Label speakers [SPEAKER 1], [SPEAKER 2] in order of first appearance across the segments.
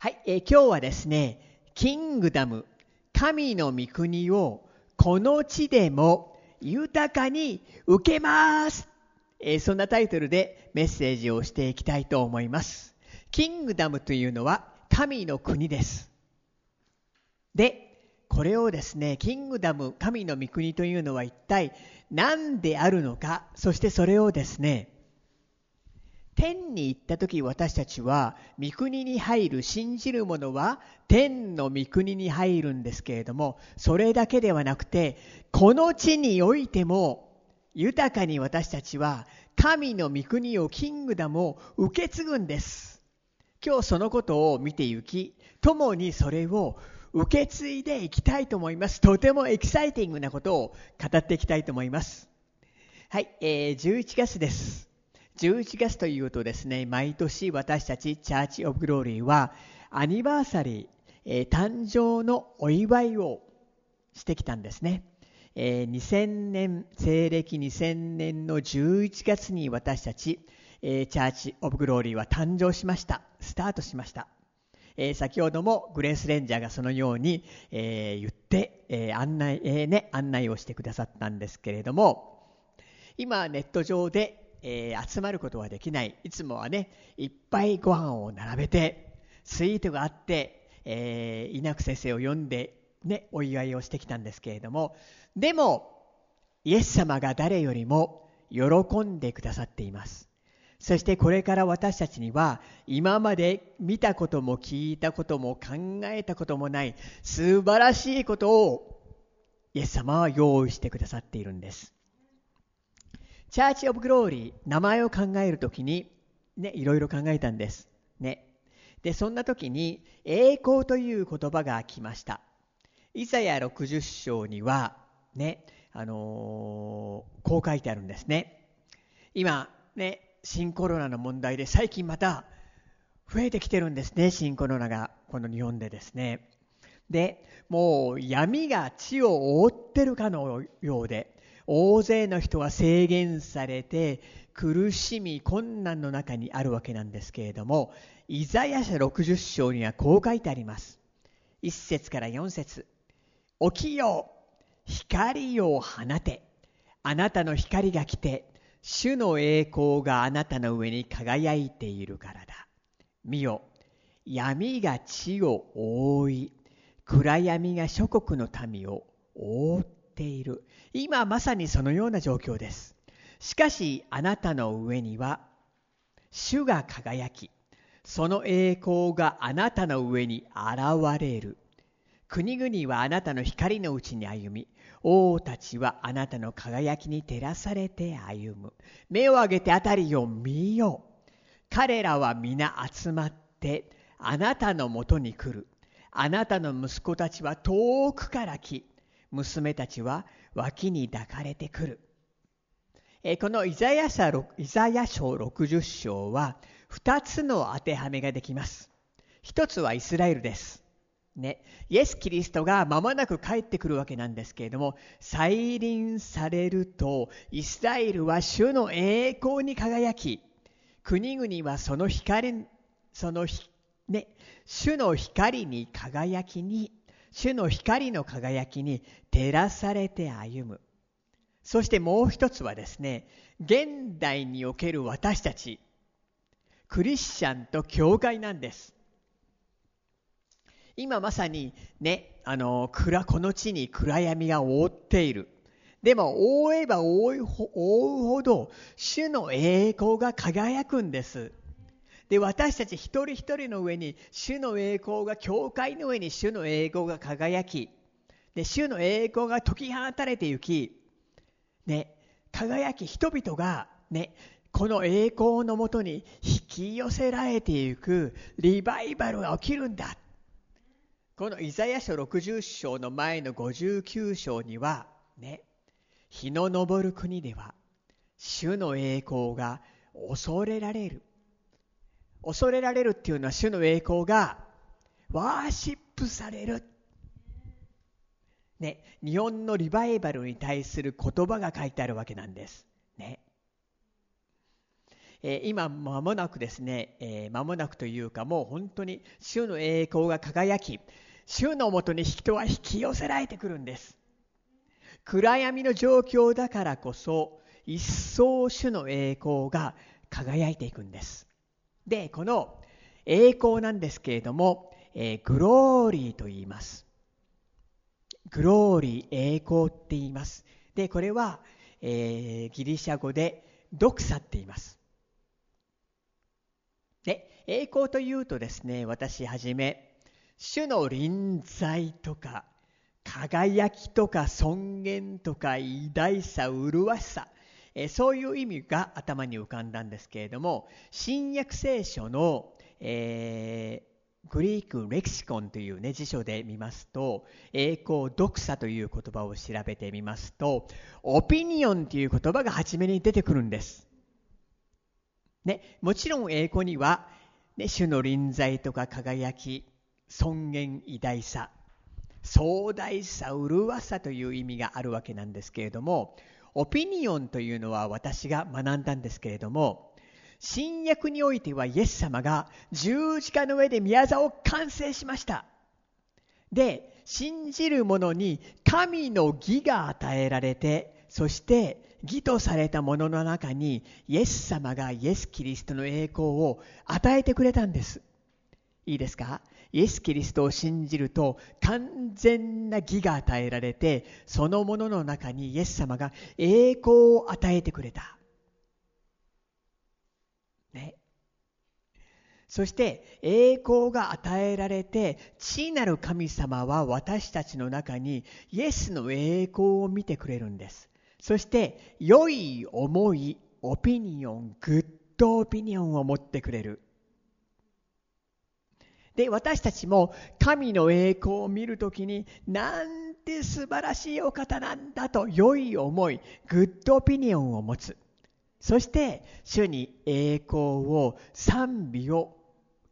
[SPEAKER 1] はい、えー今日はですね、キングダム、神の御国をこの地でも豊かに受けます。えーそんなタイトルでメッセージをしていきたいと思います。キングダムというのは神の国です。で、これをですね、キングダム、神の御国というのは一体何であるのか、そしてそれをですね、天に行った時私たちは御国に入る信じる者は天の御国に入るんですけれどもそれだけではなくてこの地においても豊かに私たちは神の御国をキングダムを受け継ぐんです。今日そのことを見て行き共にそれを受け継いでいきたいと思います。とてもエキサイティングなことを語っていきたいと思います。はい、えー11月です。11月というとですね、毎年私たちチャーチ・オブ・グローリーはアニバーサリー、えー誕生のお祝いをしてきたんですね。えー2000年、西暦2000年の11月に私たち、えーチャーチ・オブ・グローリーは誕生しました。スタートしました。えー先ほどもグレース・レンジャーがそのように、え言って、え案内、えね、案内をしてくださったんですけれども、今ネット上で、えー集まることはできない。いつもはねいっぱいご飯を並べてスイートがあって、えー稲久先生を読んで、ね、お祝いをしてきたんですけれどもでもイエス様が誰よりも喜んでくださっています。そしてこれから私たちには今まで見たことも聞いたことも考えたこともない素晴らしいことをイエス様は用意してくださっているんです。チャーチ・オブ・グローリー、名前を考えるときに、ね、いろいろ考えたんです。ね。で、そんな時に、栄光という言葉が来ました。イザヤ60章には、ね、あのーこう書いてあるんですね。今、ね、新コロナの問題で最近また増えてきてるんですね、新コロナが、この日本でですね。で、もう闇が地を覆ってるかのようで、大勢の人が制限されて苦しみ困難の中にあるわけなんですけれどもイザヤ書60章にはこう書いてあります。1節から4節。起きよ光を放て。あなたの光が来て主の栄光があなたの上に輝いているからだ。見よ闇が地を覆い暗闇が諸国の民を覆っている。今まさにそのような状況です。しかしあなたの上には主が輝きその栄光があなたの上に現れる。国々はあなたの光のうちに歩み王たちはあなたの輝きに照らされて歩む。目を上げてあたりを見よう。彼らは皆集まってあなたのもとに来る。あなたの息子たちは遠くから来娘たちは脇に抱かれてくる。えーこのイザヤ書イザヤ書60章は2つの当てはめができます。一つはイスラエルです。ね、イエス・キリストが間もなく帰ってくるわけなんですけれども再臨されるとイスラエルは主の栄光に輝き国々はその光そのひ、ね、主の光に輝きに主の光の輝きに照らされて歩む。そしてもう一つはですね現代における私たちクリスチャンと教会なんです。今まさにねあの暗この地に暗闇が覆っている。でも覆えば覆うほ覆うほど主の栄光が輝くんです。で私たち一人一人の上に主の栄光が教会の上に主の栄光が輝きで主の栄光が解き放たれてゆき、ね、輝き人々が、ね、この栄光のもとに引き寄せられていくリバイバルが起きるんだ。このイザヤ書60章の前の59章にはね日の昇る国では主の栄光が恐れられる。恐れられるっていうのは主の栄光がワーシップされる。ね、日本のリバイバルに対する言葉が書いてあるわけなんです。ね。え今間もなくですね、え間もなくというかもう本当に主の栄光が輝き主のもとに人は引き寄せられてくるんです暗闇の状況だからこそ一層主の栄光が輝いていくんですでこの栄光なんですけれども、えー、グローリーと言います。グローリー栄光って言います。でこれは、えー、ギリシャ語でドクサって言います。で栄光というとですね私はじめ主の臨在とか輝きとか尊厳とか偉大さ麗しさえそういう意味が頭に浮かんだんですけれども新約聖書の、えー、グリークレキシコンという、ね、辞書で見ますと栄光読者という言葉を調べてみますとオピニオンという言葉が初めに出てくるんです。ね、もちろん栄光には、ね、主の臨在とか輝き尊厳偉大さ壮大さ麗しさという意味があるわけなんですけれどもオピニオンというのは私が学んだんですけれども、新約においてはイエス様が十字架の上で宮沢を完成しました。で、信じる者に神の義が与えられて、そして義とされたものの中にイエス様がイエス・キリストの栄光を与えてくれたんです。いいですか？イエス・キリストを信じると完全な義が与えられてそのものの中にイエス様が栄光を与えてくれた。ね。そして栄光が与えられて父なる神様は私たちの中にイエスの栄光を見てくれるんです。そして良い思い、オピニオン、グッドオピニオンを持ってくれる。で、私たちも神の栄光を見るときに、なんて素晴らしいお方なんだと良い思い、グッドオピニオンを持つ。そして、主に栄光を賛美を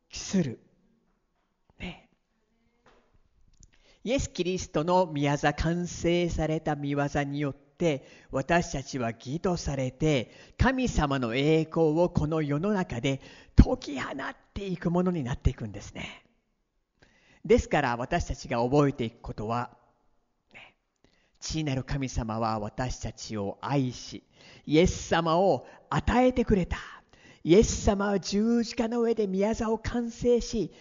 [SPEAKER 1] 期する。ね。イエス・キリストの宮座完成された見業によってって、私たちは義とされて、神様の栄光をこの世の中で解き放っていくものになっていくんですね。ですから私たちが覚えていくことは、ね、父なる神様は私たちを愛し、イエス様を与えてくれた。イエス様は十字架の上で宮座を完成し、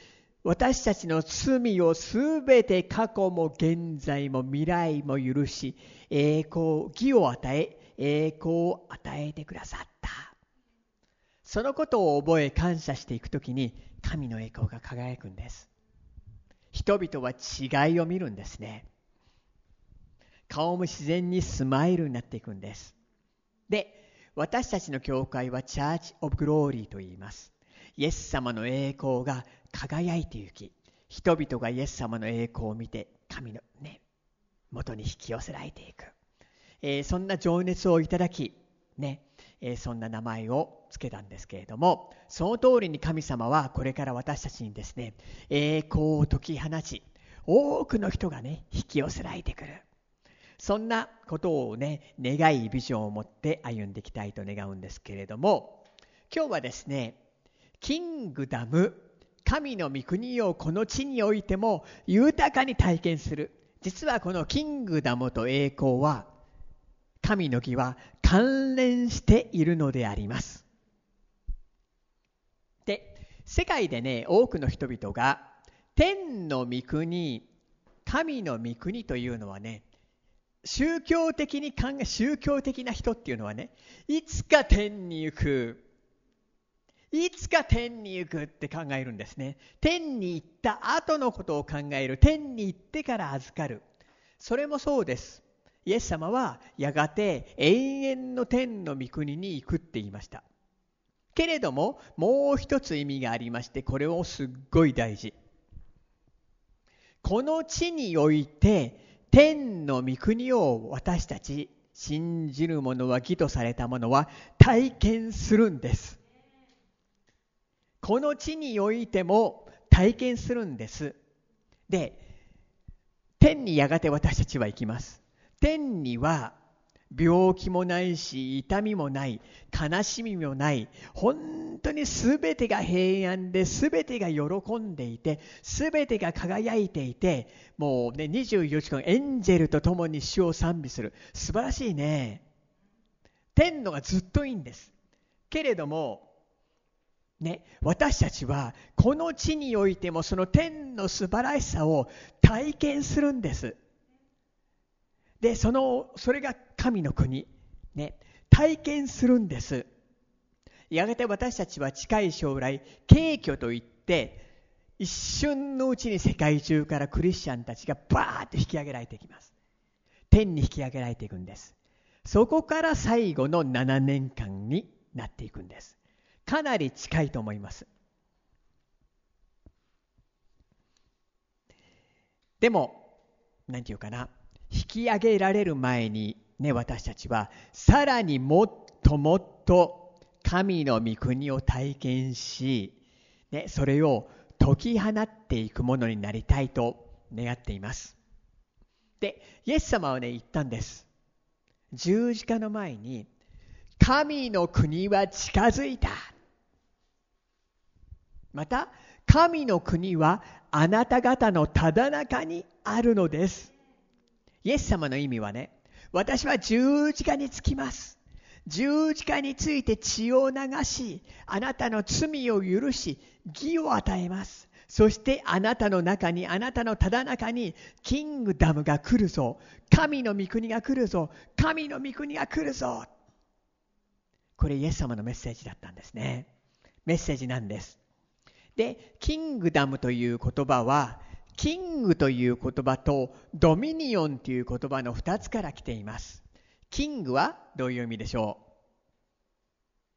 [SPEAKER 1] 私たちの罪をすべて過去も現在も未来も許し、栄光、義を与え、栄光を与えてくださった。そのことを覚え感謝していくときに神の栄光が輝くんです。人々は違いを見るんですね。顔も自然にスマイルになっていくんです。で、私たちの教会はチャーチ・オブ・グローリーと言います。イエス様の栄光が輝いてゆき、人々がイエス様の栄光を見て、神のね、元に引き寄せられていく。えー、そんな情熱をいただき、ね、えー、そんな名前を付けたんですけれどもその通りに神様はこれから私たちにですね栄光を解き放ち多くの人がね引き寄せられてくるそんなことをね願いビジョンを持って歩んでいきたいと願うんですけれども今日はですねキングダム神の御国をこの地においても豊かに体験する実はこのキングダムと栄光は神の義は関連しているのであります。で、世界でね、多くの人々が天の御国、神の御国というのはね、宗教的に考え、宗教的な人っていうのはね、いつか天に行く、いつか天に行くって考えるんですね。天に行った後のことを考える。天に行ってから預かる。それもそうです。イエス様はやがて永遠の天の御国に行くって言いました。けれども、もう一つ意味がありまして、これをすっごい大事。この地において、天の御国を私たち、信じる者は義とされた者は体験するんです。この地においても体験するんです。で、天にやがて私たちは行きます。天には病気もないし痛みもない悲しみもない本当に全てが平安で全てが喜んでいて全てが輝いていてもうね24時間エンジェルと共に主を賛美する素晴らしいね天のがずっといいんですけれどもね、私たちはこの地においてもその天の素晴らしさを体験するんです。で、その、それが神の国、ね、体験するんです。やがて私たちは近い将来、景挙といって、一瞬のうちに世界中からクリスチャンたちがバーッと引き上げられていきます。天に引き上げられていくんです。そこから最後の7年間になっていくんです。かなり近いと思います。でも、何て言うかな、引き上げられる前にね、私たちはさらにもっともっと神の御国を体験し、ね、それを解き放っていくものになりたいと願っています。で、イエス様はね、言ったんです。十字架の前に、神の国は近づいた。また、神の国はあなた方のただ中にあるのです。イエス様の意味はね、私は十字架につきます。十字架について血を流し、あなたの罪を許し、義を与えます。そしてあなたの中に、あなたのただ中に、キングダムが来るぞ。神の御国が来るぞ。神の御国が来るぞ。これイエス様のメッセージだったんですね。メッセージなんです。で、キングダムという言葉は、キングという言葉とドミニオンという言葉の2つから来ています。キングはどういう意味でしょ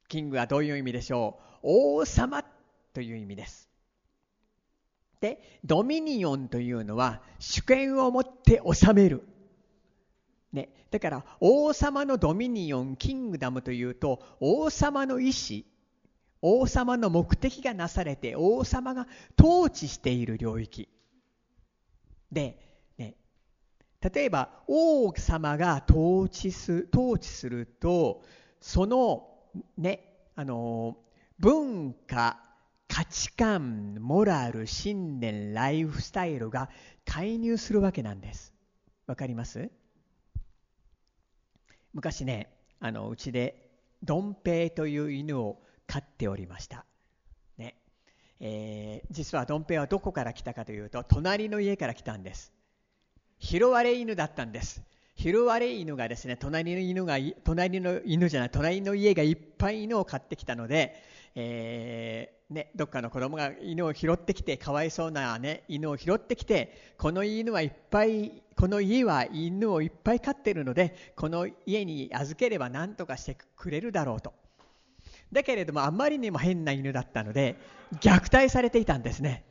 [SPEAKER 1] う？キングはどういう意味でしょう？王様という意味です。で、ドミニオンというのは主権を持って治める。ね、だから王様のドミニオン、キングダムというと王様の意志、王様の目的がなされて王様が統治している領域。で、ね、例えば王様が統治す統治するとそのねあの文化価値観モラル信念ライフスタイルが介入するわけなんですわかります？昔ねあのうちでドンペイという犬を飼っておりました。ね。えー、実はドンペイはどこから来たかというと隣の家から来たんです。拾われ犬だったんです。拾われ犬がですね隣の犬が隣の犬じゃない隣の家がいっぱい犬を飼ってきたので、えー、ね、どっかの子供が犬を拾ってきてかわいそうな、ね、犬を拾ってきてこの犬はいっぱいこの家は犬をいっぱい飼ってるのでこの家に預ければ何とかしてくれるだろうと。だけれどもあまりにも変な犬だったので虐待されていたんですね。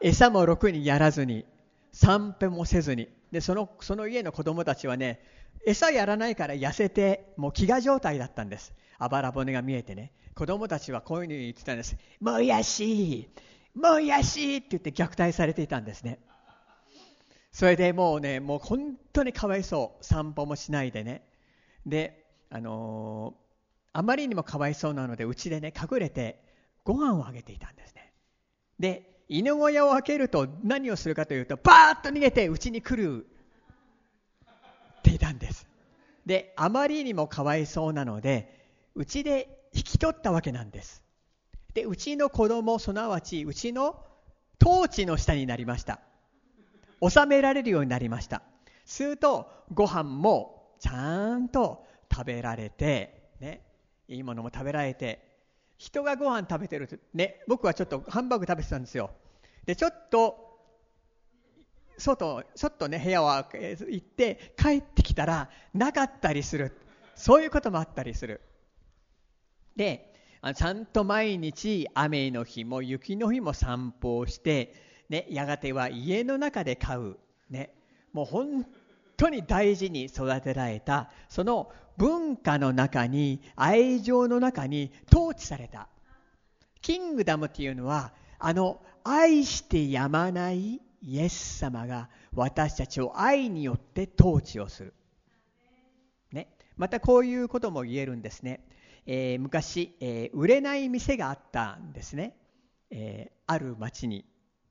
[SPEAKER 1] 餌もろくにやらずに散歩もせずに。でそのその家の子供たちはね餌やらないから痩せてもう飢餓状態だったんです。あばら骨が見えてね。子供たちはこういうふうに言ってたんです。もやしもやしって言って虐待されていたんですね。それでもうねもう本当にかわいそう。散歩もしないでね。であのーあまりにもかわいそうなのでうちでね隠れてご飯をあげていたんですね。で犬小屋を開けると何をするかというとバーッと逃げてうちに来るっていたんです。であまりにもかわいそうなのでうちで引き取ったわけなんです。でうちの子供すなわちうちの統治の下になりました。収められるようになりました。するとご飯もちゃんと食べられてねいいものも食べられて人がご飯食べてるね僕はちょっとハンバーグ食べてたんですよ。でちょっと外ちょっとね部屋を行って帰ってきたらなかったりする。そういうこともあったりする。でちゃんと毎日雨の日も雪の日も散歩をして、ね、やがては家の中で飼う、ね、もう本当に大事に育てられたその文化の中に愛情の中に統治されたキングダムっていうのはあの愛してやまないイエス様が私たちを愛によって統治をする、ね、またこういうことも言えるんですね。えー、昔、えー、売れない店があったんですね。えー、ある町に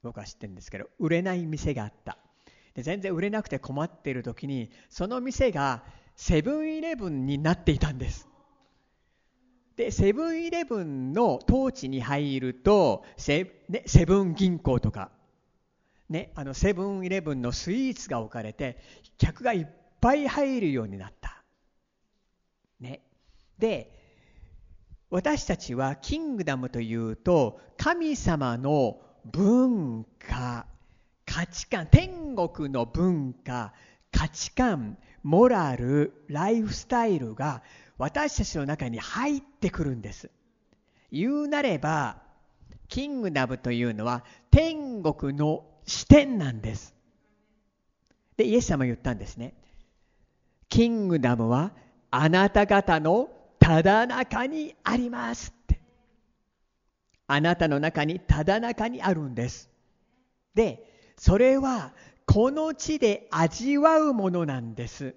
[SPEAKER 1] 僕は知ってるんですけど、売れない店があった。で全然売れなくて困っている時に、その店がセブンイレブンになっていたんです。で、セブンイレブンの統治に入ると、セ,、ね、セブン銀行とか、ね、あのセブンイレブンのスイーツが置かれて、客がいっぱい入るようになった。ね、で、私たちはキングダムというと、神様の文化、価値観、天国の文化、価値観、モラル、ライフスタイルが私たちの中に入ってくるんです。言うなれば、キングダムというのは天国の視点なんです。で、イエス様言ったんですね。キングダムはあなた方のただ中にありますって。あなたの中にただ中にあるんです。で、それはこの地で味わうものなんです。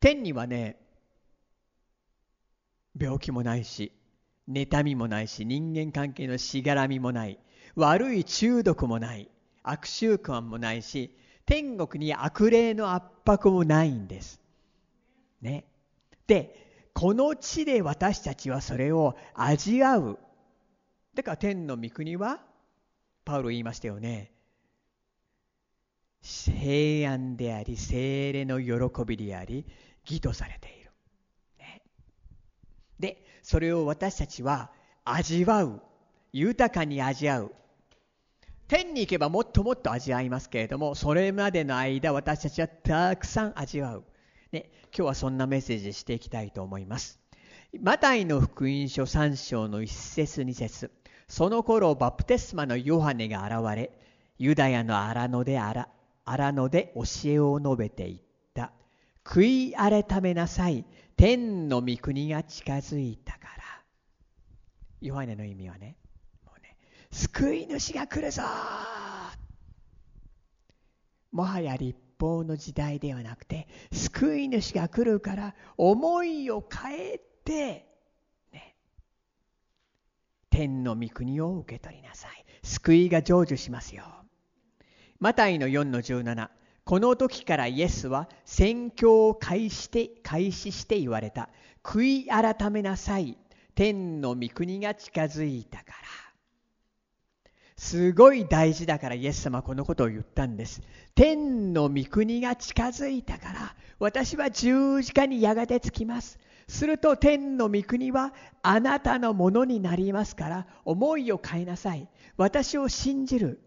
[SPEAKER 1] 天にはね、病気もないし、妬みもないし、人間関係のしがらみもない、悪い中毒もない、悪習慣もないし、天国に悪霊の圧迫もないんです。ね。で、この地で私たちはそれを味わう。だから天の御国は、パウロ言いましたよね。平安であり、精霊の喜びであり、義とされている。ねで、それを私たちは味わう。豊かに味わう。天に行けばもっともっと味わいますけれども、それまでの間私たちはたくさん味わう。ね、今日はそんなメッセージしていきたいと思います。マタイの福音書3章の1節2節その頃バプテスマのヨハネが現れ、ユダヤの荒野で荒野で教えを述べていった。悔い改めなさい。天の御国が近づいたから。ヨハネの意味はね、もうね、救い主が来るぞもはや立法の時代ではなくて、救い主が来るから、思いを変えて、天の御国を受け取りなさい。救いが成就しますよ。マタイの4の17。この時からイエスは宣教を開始して開始して言われた。悔い改めなさい。天の御国が近づいたから。すごい大事だからイエス様このことを言ったんです。天の御国が近づいたから、私は十字架にやがてつきます。すると天の御国はあなたのものになりますから、思いを変えなさい。私を信じる。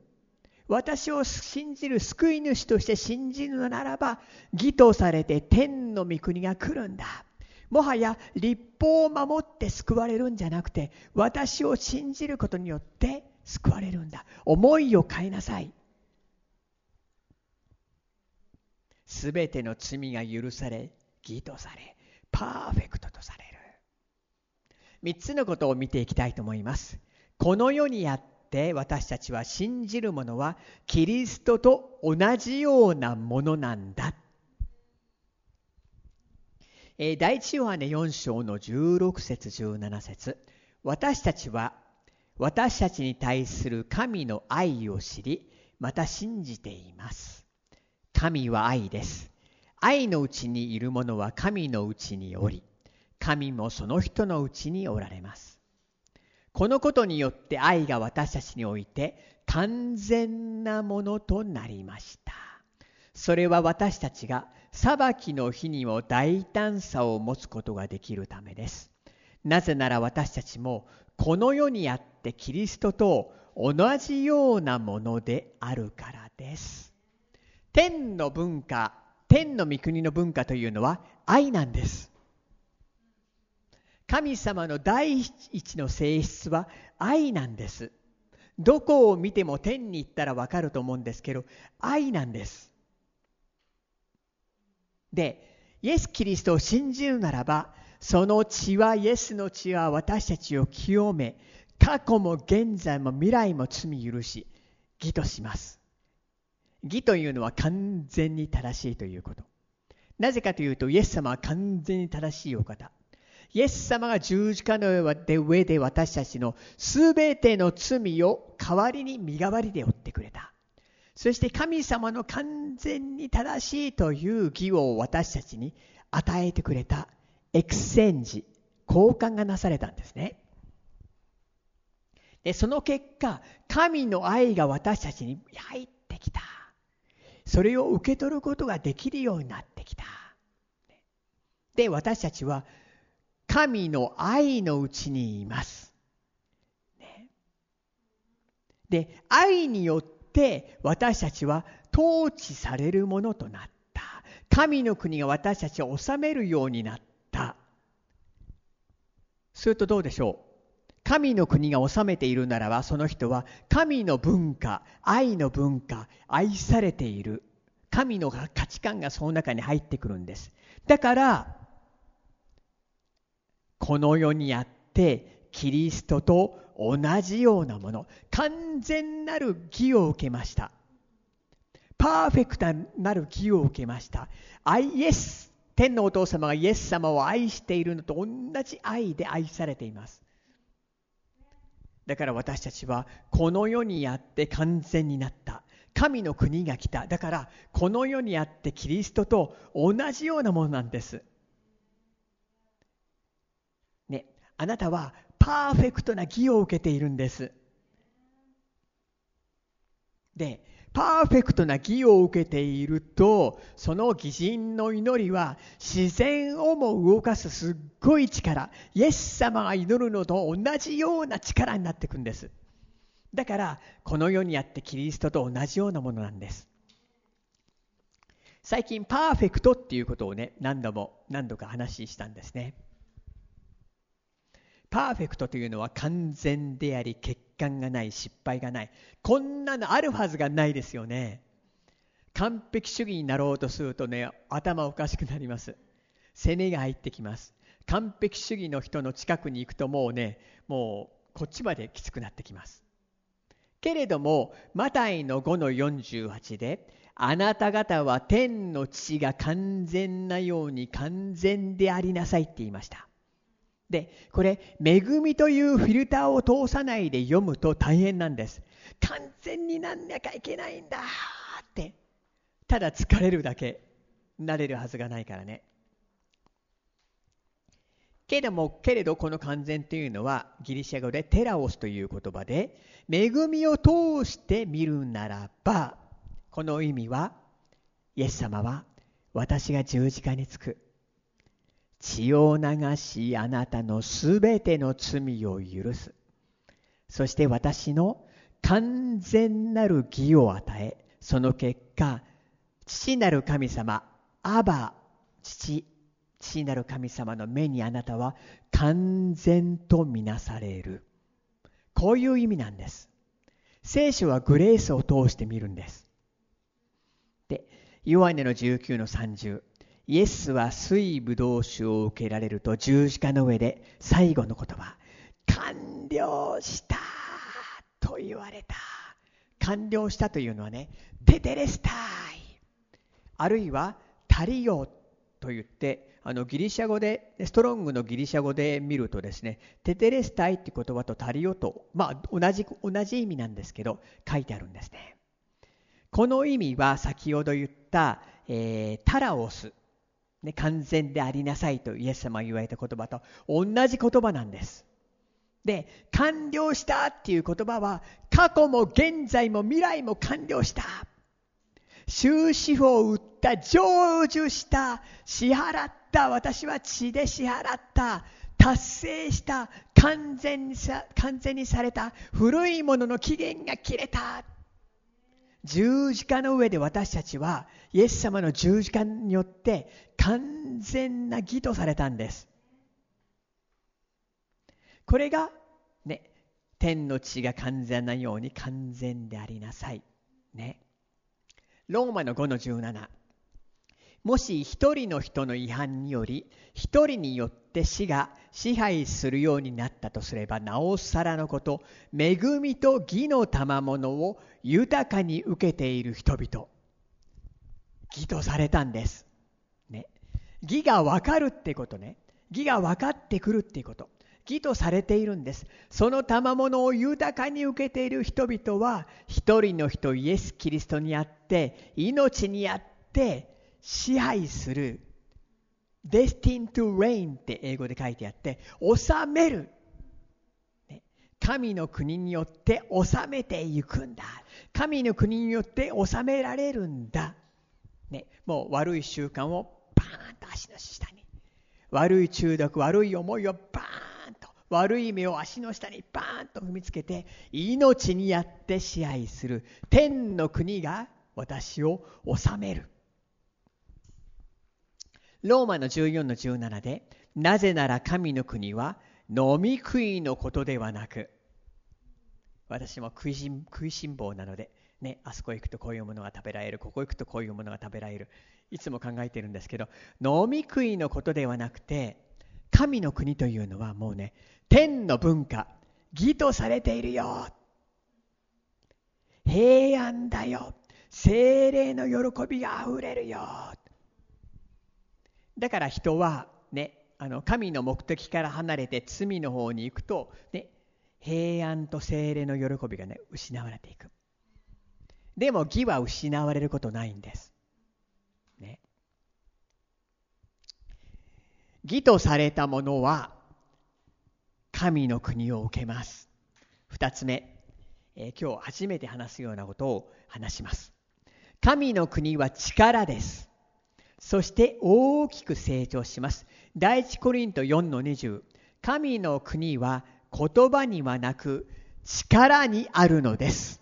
[SPEAKER 1] 私を信じる救い主として信じるのならば、義とされて天の御国が来るんだ。もはや立法を守って救われるんじゃなくて、私を信じることによって救われるんだ。思いを変えなさい。すべての罪が許され、義とされ、パーフェクトとされる。三つのことを見ていきたいと思います。この世にあって私たちは信じるものはキリストと同じようなものなんだ。え、第一ヨハネ4章の16節17節私たちは私たちに対する神の愛を知りまた信じています。神は愛です。愛のうちにいる者は神のうちにおり神もその人のうちにおられます。このことによって愛が私たちにおいて完全なものとなりました。それは私たちが裁きの日にも大胆さを持つことができるためです。なぜなら私たちもこの世にあってキリストと同じようなものであるからです。天の文化、天の御国の文化というのは愛なんです。神様の第一の性質は愛なんです。どこを見ても天に行ったらわかると思うんですけど、愛なんです。で、イエス・キリストを信じるならば、その血は、イエスの血は私たちを清め、過去も現在も未来も罪許し、義とします。義というのは完全に正しいということ。なぜかというと、イエス様は完全に正しいお方。イエス様が十字架の上で私たちのすべての罪を代わりに身代わりで負ってくれた。そして神様の完全に正しいという義を私たちに与えてくれたエクセンジ、交換がなされたんですね。で、その結果、神の愛が私たちに入ってきた。それを受け取ることができるようになってきた。で、私たちは神の愛のうちにいます。ね、で、愛によって私たちは統治されるものとなった。神の国が私たちを治めるようになった。するとどうでしょう？神の国が治めているならばその人は神の文化愛の文化愛されている。神の価値観がその中に入ってくるんです。だからこの世にあってキリストと同じようなもの完全なる義を受けました。パーフェクトなる義を受けました。イエス。天のお父様がイエス様を愛しているのと同じ愛で愛されています。だから私たちはこの世にあって完全になった。神の国が来た。だからこの世にあってキリストと同じようなものなんです。ねあなたはパーフェクトな義を受けているんです。で、パーフェクトな義を受けていると、その義人の祈りは自然をも動かすすっごい力、イエス様が祈るのと同じような力になっていくんです。だから、この世にあってキリストと同じようなものなんです。最近、パーフェクトっていうことをね、何度も何度か話したんですね。パーフェクトというのは完全であり欠陥がない失敗がない。こんなのあるはずがないですよね。完璧主義になろうとするとね頭おかしくなります。攻めが入ってきます。完璧主義の人の近くに行くともうねもうこっちまできつくなってきます。けれどもマタイの5の48であなた方は天の父が完全なように完全でありなさいって言いました。で、これ、恵みというフィルターを通さないで読むと大変なんです。完全になんなきゃいけないんだって。ただ疲れるだけ。なれるはずがないからね。けれども、けれどこの完全というのはギリシャ語でテラオスという言葉で、恵みを通して見るならば、この意味は、イエス様は私が十字架につく。血を流しあなたのすべての罪を許す。そして私の完全なる義を与え、その結果、父なる神様、アバ、父、父なる神様の目にあなたは完全とみなされる。こういう意味なんです。聖書はグレースを通して見るんです。で、ヨハネの19の30。イエスは水ぶどう酒を受けられると十字架の上で最後の言葉、完了したと言われた。完了したというのはね、テテレスタイ。あるいは、タリオと言って、あのギリシャ語で、ストロングのギリシャ語で見るとですね、テテレスタイって言葉とタリオと、まあ同じ、同じ意味なんですけど、書いてあるんですね。この意味は先ほど言った、えー、タラオスね、完全でありなさいとイエス様が言われた言葉と同じ言葉なんです。で、完了したっていう言葉は過去も現在も未来も完了した。終止符を打った、成就した、支払った、私は血で支払った、達成した、完全にさ完全にされた、古いものの期限が切れた。十字架の上で私たちはイエス様の十字架によって完全な義とされたんです。これがね、天の地が完全なように完全でありなさい。ね。ローマの5の17。もし一人の人の違反により一人によって死が支配するようになったとすればなおさらのこと恵みと義の賜物を豊かに受けている人々義とされたんです。ね。義が分かるってことね義が分かってくるってこと義とされているんですその賜物を豊かに受けている人々は一人の人イエス・キリストにあって命にあって支配する destined to reign って英語で書いてあって治める。神の国によって治めていくんだ。神の国によって治められるんだ、ね、もう悪い習慣をバーンと足の下に。悪い中毒悪い思いをバーンと。悪い目を足の下にバーンと踏みつけて命にやって支配する。天の国が私を治める。ローマの14の17でなぜなら神の国は飲み食いのことではなく私も食いしん食いしん坊なので、ね、あそこ行くとこういうものが食べられるここ行くとこういうものが食べられるいつも考えてるんですけど飲み食いのことではなくて神の国というのはもうね天の文化義とされているよ。平安だよ。精霊の喜びがあふれるよ。だから人はねあの神の目的から離れて罪の方に行くと、ね、平安と精霊の喜びがね失われていく。でも義は失われることないんです。ね。義とされたものは神の国を受けます。二つ目、えー、今日初めて話すようなことを話します。神の国は力です。そして大きく成長します。第一コリント4の20神の国は言葉にはなく力にあるのです。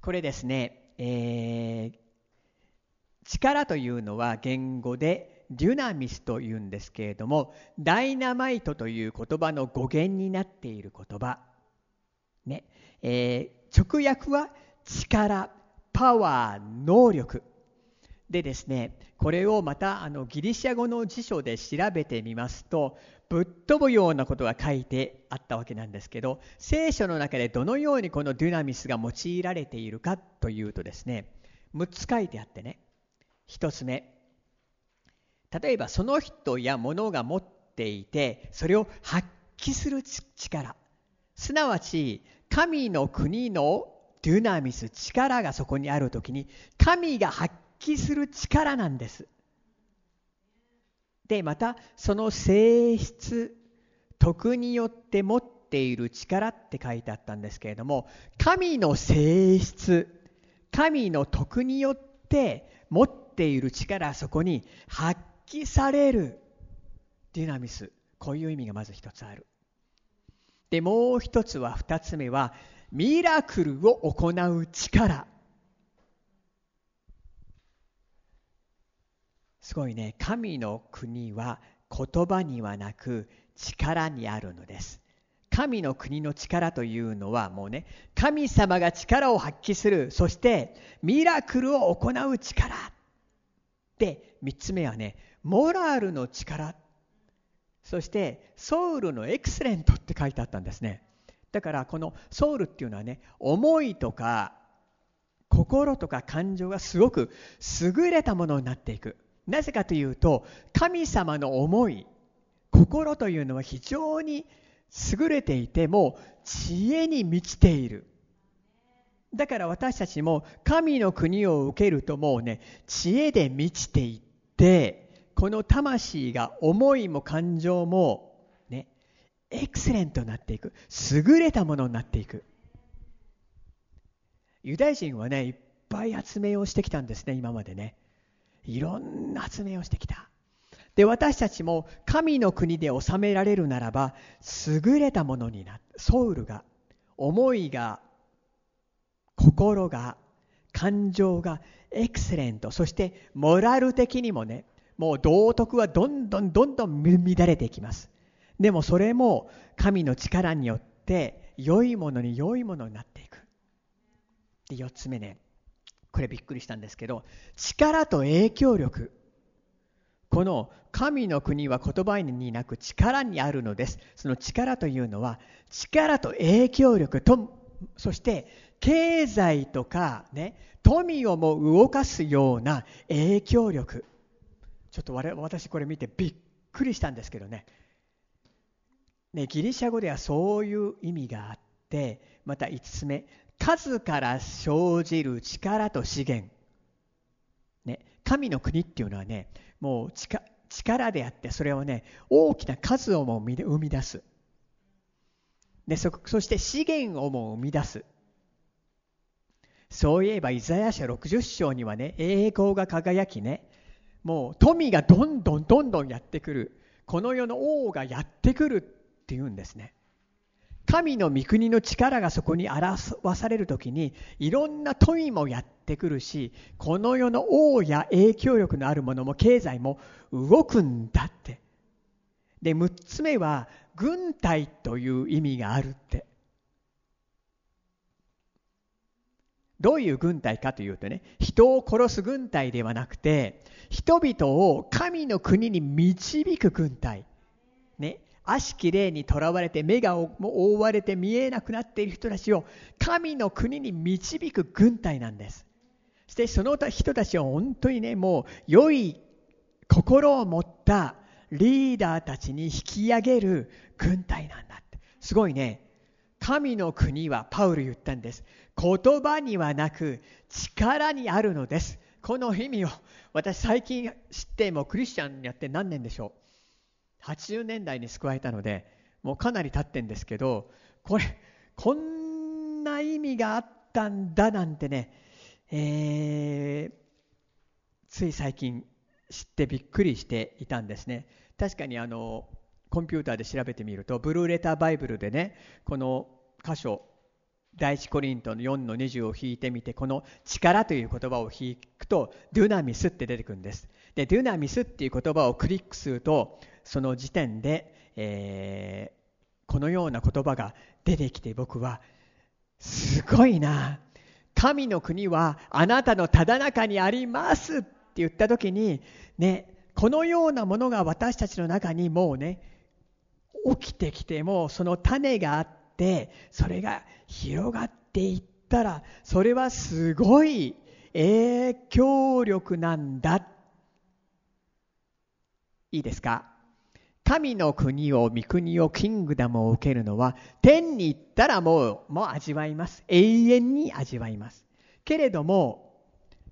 [SPEAKER 1] これですね、えー、力というのは言語でデュナミスというんですけれどもダイナマイトという言葉の語源になっている言葉、ねえー、直訳は力パワー能力。でですねこれをまたあのギリシャ語の辞書で調べてみますとぶっ飛ぶようなことが書いてあったわけなんですけど聖書の中でどのようにこのデュナミスが用いられているかというとですね6つ書いてあってね。1つ目。例えばその人や物が持っていてそれを発揮する力。すなわち神の国のデュナミス力がそこにある時に神が発揮する力なんです。でまたその性質徳によって持っている力って書いてあったんですけれども神の性質神の徳によって持っている力そこに発揮されるデュナミス。こういう意味がまず一つある。でもう一つは二つ目はミラクルを行う力。すごいね。神の国は言葉にはなく力にあるのです。神の国の力というのはもうね神様が力を発揮する。そしてミラクルを行う力。で3つ目はねモラルの力。そしてソウルのエクセレントって書いてあったんですね。だからこのソウルっていうのはね思いとか心とか感情がすごく優れたものになっていく。なぜかというと神様の思い心というのは非常に優れていても知恵に満ちている。だから私たちも神の国を受けるともうね知恵で満ちていってこの魂が思いも感情もねエクセレントになっていく。優れたものになっていく。ユダヤ人はねいっぱい集めをしてきたんですね今までね。いろんな集めをしてきた。で、私たちも神の国で治められるならば、優れたものにな。ソウルが、思いが、心が、感情がエクセレント。そしてモラル的にもね、もう道徳はどんどんどんどん乱れていきます。でもそれも神の力によって良いものに良いものになっていく。で、4つ目ね。これびっくりしたんですけど力と影響力。この神の国は言葉になく力にあるのです。その力というのは力と影響力とそして経済とかね富をも動かすような影響力。ちょっと私これ見てびっくりしたんですけどね。ねギリシャ語ではそういう意味があってまた5つ目。数から生じる力と資源、ね、神の国っていうのはねもう力であってそれをね大きな数をも生み出す。でそそして資源をも生み出す。そういえばイザヤ書60章にはね栄光が輝きねもう富がどんどんどんどんやってくる。この世の王がやってくるっていうんですね。神の御国の力がそこに表される時にいろんな富もやってくるしこの世の王や影響力のあるものも経済も動くんだって。で6つ目は軍隊という意味があるって。どういう軍隊かというとね人を殺す軍隊ではなくて人々を神の国に導く軍隊。ね。悪しき霊にとらわれて目が覆われて見えなくなっている人たちを神の国に導く軍隊なんです。そしてその人たちを本当にねもう良い心を持ったリーダーたちに引き上げる軍隊なんだって。すごいね。神の国はパウル言ったんです。言葉にはなく力にあるのです。この意味を私最近知ってもうクリスチャンやって何年でしょう？80年代に救われたのでもうかなり経ってんですけどこれこんな意味があったんだなんてね、えー、つい最近知ってびっくりしていたんですね。確かにあのコンピューターで調べてみるとブルーレターバイブルでねこの箇所第一コリントの4の20を引いてみてこの力という言葉を引くとデュナミスって出てくるんです。でデュナミスっていう言葉をクリックするとその時点で、えー、このような言葉が出てきて僕はすごいな神の国はあなたのただ中にありますって言った時にねこのようなものが私たちの中にもうね起きてきてもその種があってそれが広がっていったらそれはすごい影響力なんだ。いいですか？神の国を御国をキングダムを受けるのは天に行ったらもうもう味わいます。永遠に味わいます。けれども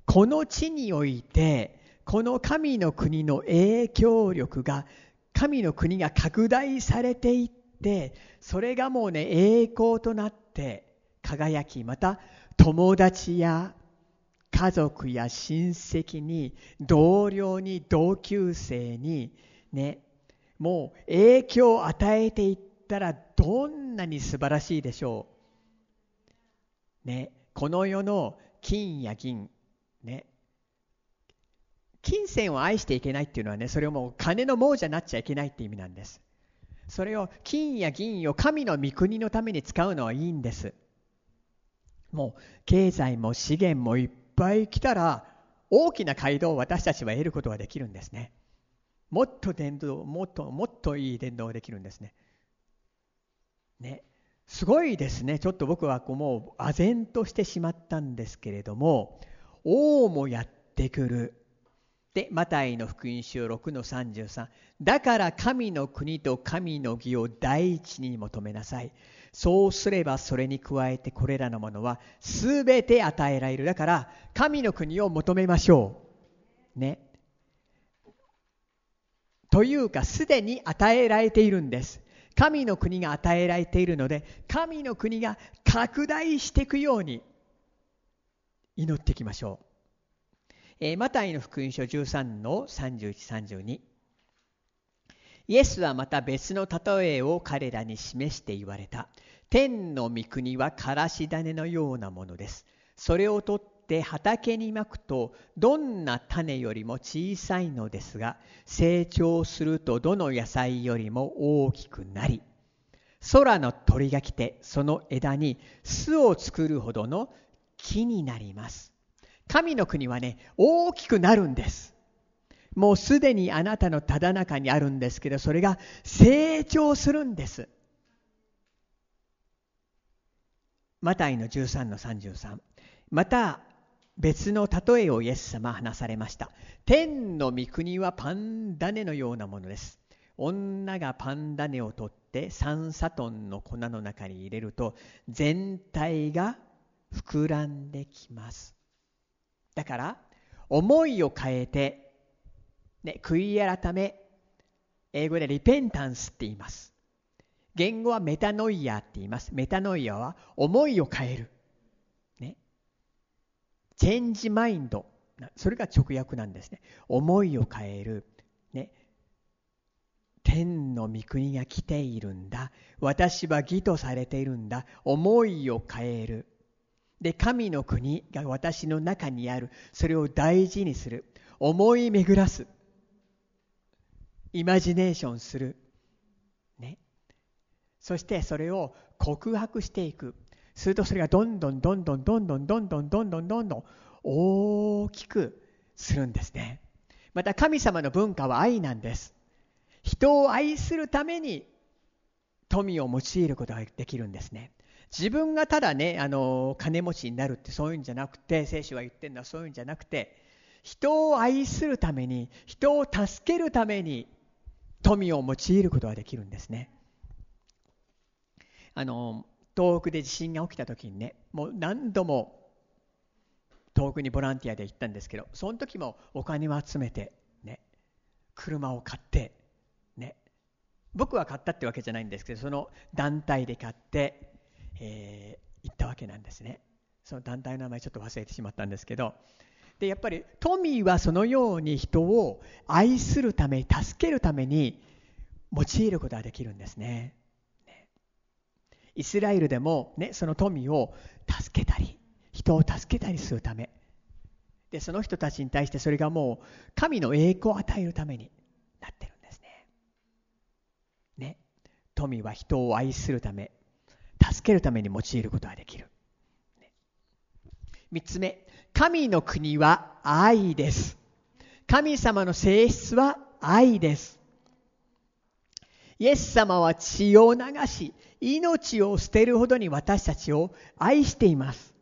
[SPEAKER 1] この地においてこの神の国の影響力が神の国が拡大されていってそれがもうね栄光となって輝きまた友達や家族や親戚に同僚に同級生にねもう影響を与えていったらどんなに素晴らしいでしょう。ね、この世の金や銀、ね、金銭を愛していけないっていうのはねそれをもう金の亡者になっちゃいけないって意味なんです。それを金や銀を神の御国のために使うのはいいんです。もう経済も資源もいっぱい来たら大きな街道を私たちは得ることができるんですね。もっと伝道もっともっといい伝道ができるんですね。ね。すごいですね。ちょっと僕はこうもう唖然としてしまったんですけれども王もやってくる。でマタイの福音書6の33だから神の国と神の義を第一に求めなさい。そうすればそれに加えてこれらのものは全て与えられる。だから神の国を求めましょう。ね。というかすでに与えられているんです。神の国が与えられているので神の国が拡大していくように祈っていきましょう。えー、マタイの福音書13の3132イエスはまた別の例えを彼らに示して言われた。天の御国はからし種のようなものです。それを取って畑にまくとどんな種よりも小さいのですが成長するとどの野菜よりも大きくなり空の鳥が来てその枝に巣を作るほどの木になります神の国はね、大きくなるんです。もうすでにあなたのただ中にあるんですけど、それが成長するんです。マタイの13の33。また、別の例えをイエス様は話されました。天の御国はパンダネのようなものです。女がパンダネを取って3サトンの粉の中に入れると全体が膨らんできます。だから思いを変えて、ね、悔い改め英語でリペンタンスって言います。言語はメタノイアって言います。メタノイアは思いを変える。チェンジマインド。それが直訳なんですね。思いを変える。ね。天の御国が来ているんだ。私は義とされているんだ。思いを変える。で神の国が私の中にある。それを大事にする。思い巡らす。イマジネーションする。ね。そしてそれを告白していく。するとそれがどんどんどんどんどんどんどんどんどんどんどんどん大きくするんですねまた神様の文化は愛なんです人を愛するために富を用いることができるんですね。自分がただね、あの、金持ちになるってそういうんじゃなくて、聖書が言ってるのはそういうんじゃなくて、人を愛するために、人を助けるために、富を用いることができるんですね。あの、東北で地震が起きた時にね、もう何度も遠くにボランティアで行ったんですけど、その時もお金を集めて、ね、車を買ってね、僕は買ったってわけじゃないんですけどその団体で買って、えー、行ったわけなんですね。その団体の名前ちょっと忘れてしまったんですけどでやっぱり富はそのように人を愛するため助けるために用いることができるんですね。イスラエルでも、ね、その富を助けたり人を助けたりするためでその人たちに対してそれがもう神の栄光を与えるためになってるんですね、富は人を愛するため、助けるために用いることができる。3つ目、神の国は愛です。神様の性質は愛です。イエス様は血を流し、命を捨てるほどに私たちを愛しています。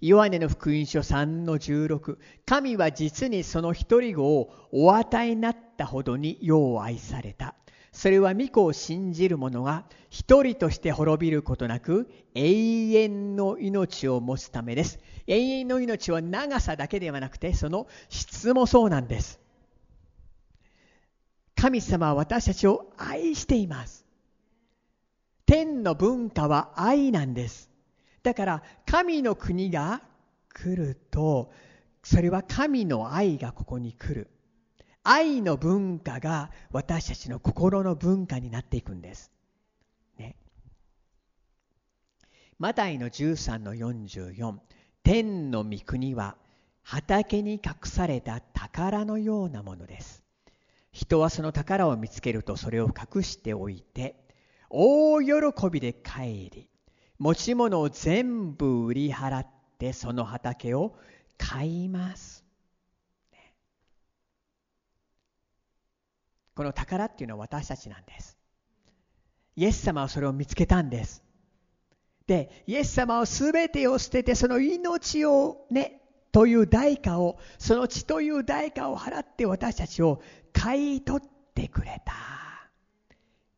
[SPEAKER 1] ヨハネの福音書3の16神は実にその一人子をお与えになったほどに世を愛されたそれは御子を信じる者が一人として滅びることなく永遠の命を持つためです。永遠の命は長さだけではなくてその質もそうなんです。神様は私たちを愛しています。天の文化は愛なんです。だから神の国が来るとそれは神の愛がここに来る。愛の文化が私たちの心の文化になっていくんです。ね。マタイの13の44天の御国は畑に隠された宝のようなものです。人はその宝を見つけるとそれを隠しておいて大喜びで帰り持ち物を全部売り払ってその畑を買います。この宝っていうのは私たちなんです。イエス様はそれを見つけたんです。で、イエス様は全てを捨てて、その命をね、という代価を、その血という代価を払って私たちを買い取ってくれた。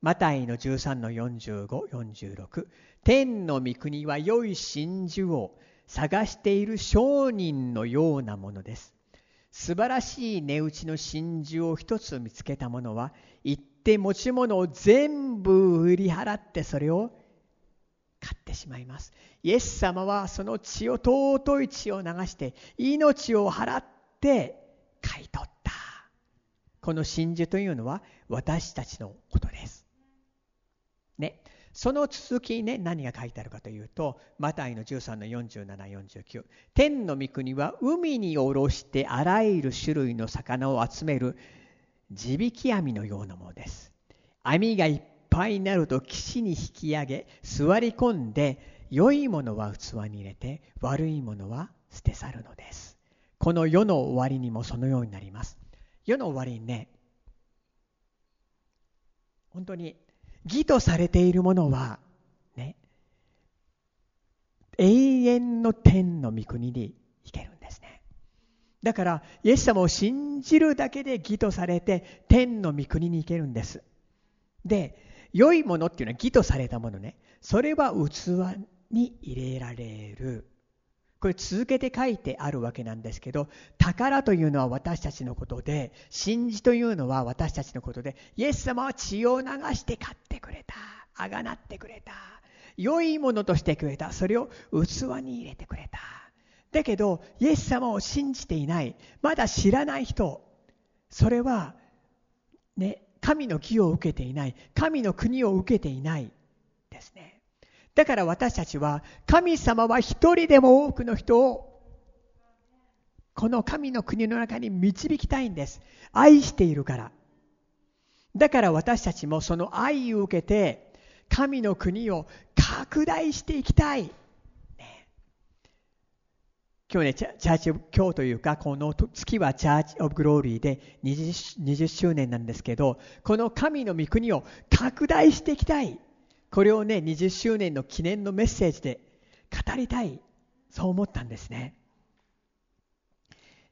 [SPEAKER 1] マタイの13の45、46。天の御国は良い真珠を探している商人のようなものです。素晴らしい値打ちの真珠を一つ見つけた者は行って持ち物を全部売り払ってそれを買ってしまいますイエス様はその血を尊い血を流して命を払って買い取ったこの真珠というのは私たちのことですねその続きね、何が書いてあるかというと、マタイの13の47、49。天の御国は海に下ろしてあらゆる種類の魚を集める地引き網のようなものです。網がいっぱいになると岸に引き上げ、座り込んで、良いものは器に入れて、悪いものは捨て去るのです。この世の終わりにもそのようになります。世の終わりにね、本当に義とされているものは、ね、永遠の天の御国に行けるんですね。だから、イエス様を信じるだけで義とされて、天の御国に行けるんです。で、良いものっていうのは義とされたものね。それは器に入れられる。これ続けて書いてあるわけなんですけど、宝というのは私たちのことで、真珠というのは私たちのことで、イエス様は血を流して買ってくれた。あがなってくれた。良いものとしてくれた。それを器に入れてくれた。だけど、イエス様を信じていない、まだ知らない人、それは、ね、神の義を受けていない、神の国を受けていないですね。だから私たちは、神様は一人でも多くの人を、この神の国の中に導きたいんです。愛しているから。だから私たちもその愛を受けて、神の国を拡大していきたい。今日ね、チャーチ、今日というか、この月はチャーチ・オブ・グローリーで 20, 20周年なんですけど、この神の御国を拡大していきたい。これをね、20周年の記念のメッセージで語りたい。そう思ったんですね。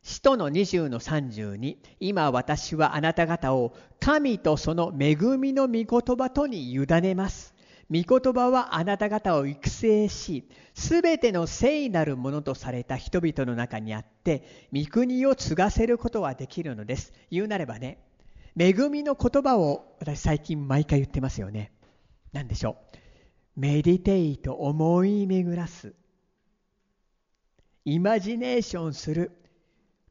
[SPEAKER 1] 使徒の20の30に、今私はあなた方を神とその恵みの御言葉とに委ねます。御言葉はあなた方を育成し、すべての聖なるものとされた人々の中にあって、御国を継がせることはできるのです。言うなればね、恵みの言葉を私最近毎回言ってますよね。何でしょう？メディテイト、思い巡らす。イマジネーションする。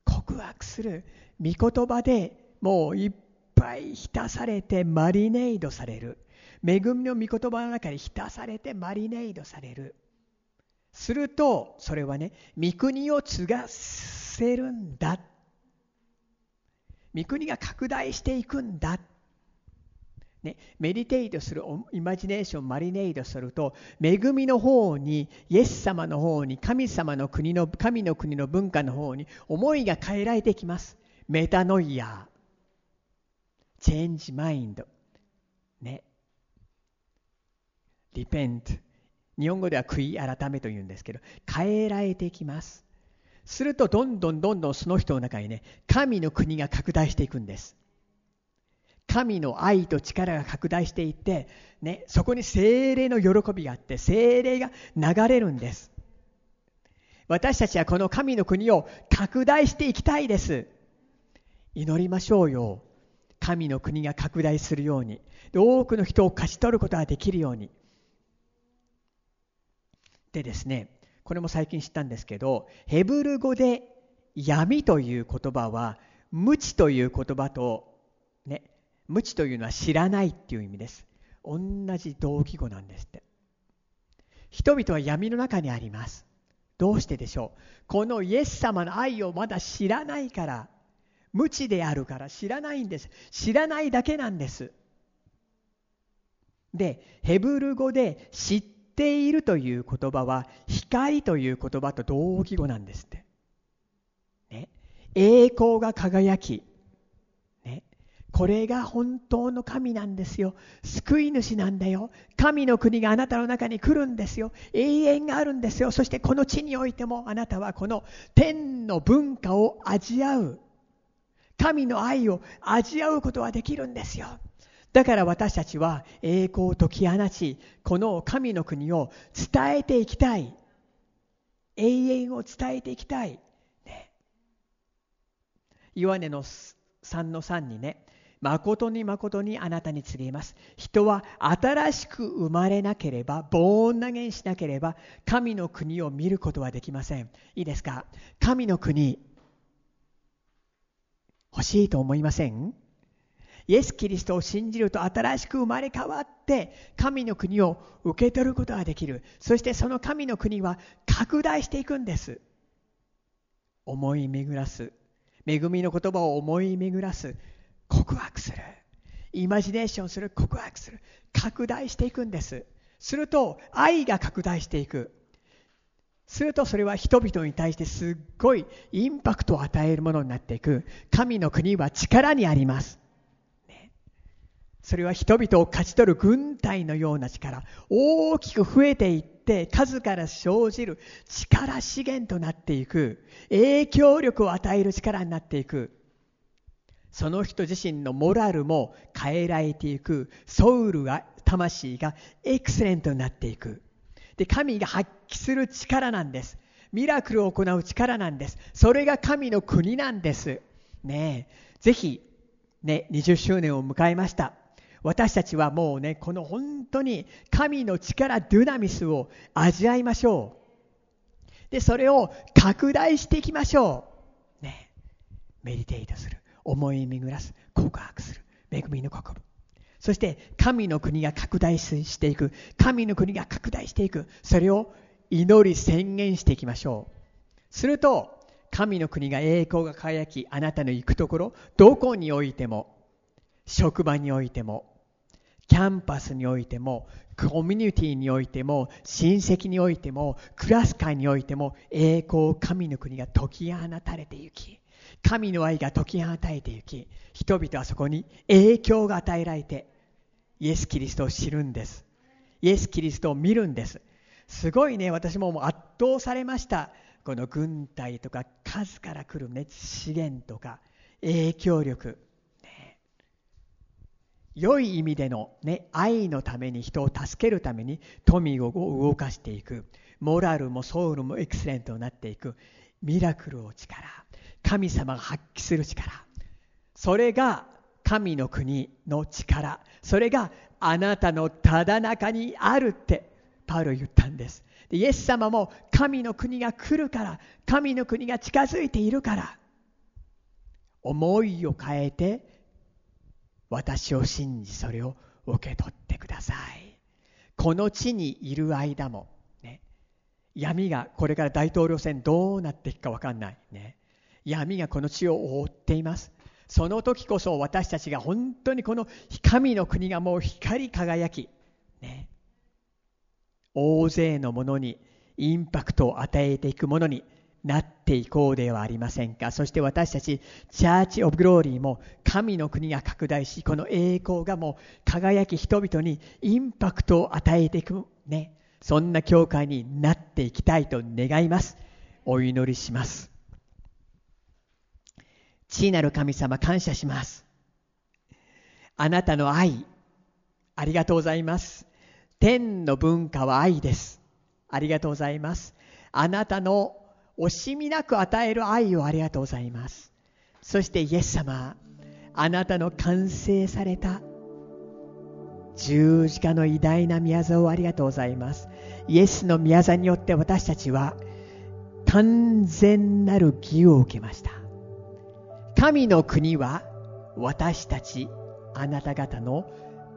[SPEAKER 1] 告白する。御言葉でもういっぱい浸されてマリネードされる。恵みの御言葉の中に浸されてマリネードされる。すると、それはね、御国を継がせるんだ。御国が拡大していくんだ。ね、メディテイトするイマジネーションマリネードすると恵みの方にイエス様の方に神様の国の神の国の文化の方に思いが変えられてきますメタノイアチェンジマインドね repent. 日本語では悔い改めというんですけど変えられていきます。するとどんどんどんどんその人の中にね神の国が拡大していくんです。神の愛と力が拡大していって、ね、そこに精霊の喜びがあって精霊が流れるんです。私たちはこの神の国を拡大していきたいです。祈りましょうよ。神の国が拡大するように。多くの人を勝ち取ることができるように。でですね、これも最近知ったんですけど、ヘブル語で闇という言葉は、無知という言葉と、ね、無知というのは知らないっていう意味です。同じ同義語なんですって。人々は闇の中にあります。どうしてでしょう？このイエス様の愛をまだ知らないから、無知であるから知らないんです。知らないだけなんです。で、ヘブル語で知っているという言葉は光という言葉と同義語なんですって。ね、栄光が輝き、ね、これが本当の神なんですよ。救い主なんだよ。神の国があなたの中に来るんですよ。永遠があるんですよ。そしてこの地においてもあなたはこの天の文化を味わう。神の愛を味わうことはできるんですよ。だから私たちは栄光を解き放ち、この神の国を伝えていきたい。永遠を伝えていきたい。ね、ヨハネの3の3にね、誠に誠にあなたに告げます。人は新しく生まれなければ、ボーン投げしなければ、神の国を見ることはできません。いいですか？神の国、欲しいと思いません？イエス・キリストを信じると新しく生まれ変わって神の国を受け取ることができる。そしてその神の国は拡大していくんです。思い巡らす。恵みの言葉を思い巡らす。告白する。イマジネーションする。告白する。拡大していくんです。すると愛が拡大していく。するとそれは人々に対してすっごいインパクトを与えるものになっていく。神の国は力にあります。それは人々を勝ち取る軍隊のような力大きく増えていって数から生じる力資源となっていく影響力を与える力になっていく。その人自身のモラルも変えられていく。ソウルが魂がエクセレントになっていく。で神が発揮する力なんです。ミラクルを行う力なんです。それが神の国なんです。ねえ。ぜひね20周年を迎えました。私たちはもうねこの本当に神の力デュナミスを味わいましょう。でそれを拡大していきましょう。ね。メディテイトする。思い巡らす。告白する。恵みの国そして神の国が拡大していく。神の国が拡大していく。それを祈り宣言していきましょう。すると神の国が栄光が輝きあなたの行くところどこにおいても職場においてもキャンパスにおいてもコミュニティにおいても親戚においてもクラス会においても栄光神の国が解き放たれてゆき神の愛が解き放たれてゆき人々はそこに影響が与えられてイエス・キリストを知るんです。イエス・キリストを見るんです。すごいね私も圧倒されました。この軍隊とか数から来る、ね、資源とか影響力。良い意味での、ね、愛のために人を助けるために富を動かしていく。モラルもソウルもエクセレントになっていく。ミラクルを力神様が発揮する力。それが神の国の力。それがあなたのただ中にあるってパウロ言ったんです。でイエス様も神の国が来るから神の国が近づいているから思いを変えて私を信じそれを受け取ってください。この地にいる間も、ね、闇がこれから大統領選どうなっていくか分かんない、ね、闇がこの地を覆っています。その時こそ私たちが本当にこの神の国がもう光り輝き、ね、大勢のものにインパクトを与えていくものになっていこうではありませんか？そして私たちチャーチ・オブ・グローリーも神の国が拡大しこの栄光がもう輝き人々にインパクトを与えていくね。そんな教会になっていきたいと願います。お祈りします。地なる神様感謝します。あなたの愛ありがとうございます。天の文化は愛です。ありがとうございます。あなたの惜しみなく与える愛をありがとうございます。そしてイエス様あなたの完成された十字架の偉大な宮沢をありがとうございます。イエスの宮沢によって私たちは完全なる義を受けました。神の国は私たちあなた方の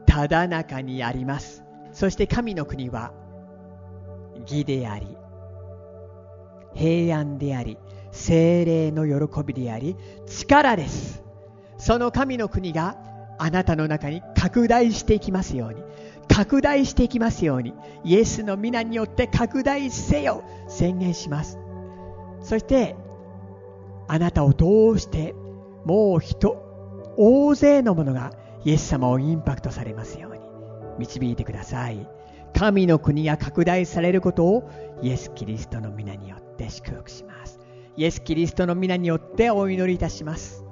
[SPEAKER 1] ただ中にあります。そして神の国は義であり平安であり精霊の喜びであり力です。その神の国があなたの中に拡大していきますように拡大していきますようにイエスの皆によって拡大せよ宣言します。そしてあなたを通してもう人大勢の者がイエス様をインパクトされますように導いてください。神の国が拡大されることをイエス・キリストの皆によってって祝福します。イエス・キリストの皆によってお祈りいたします。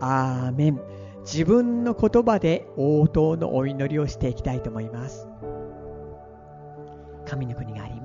[SPEAKER 1] アーメン。自分の言葉で応答のお祈りをしていきたいと思います。神の国があります。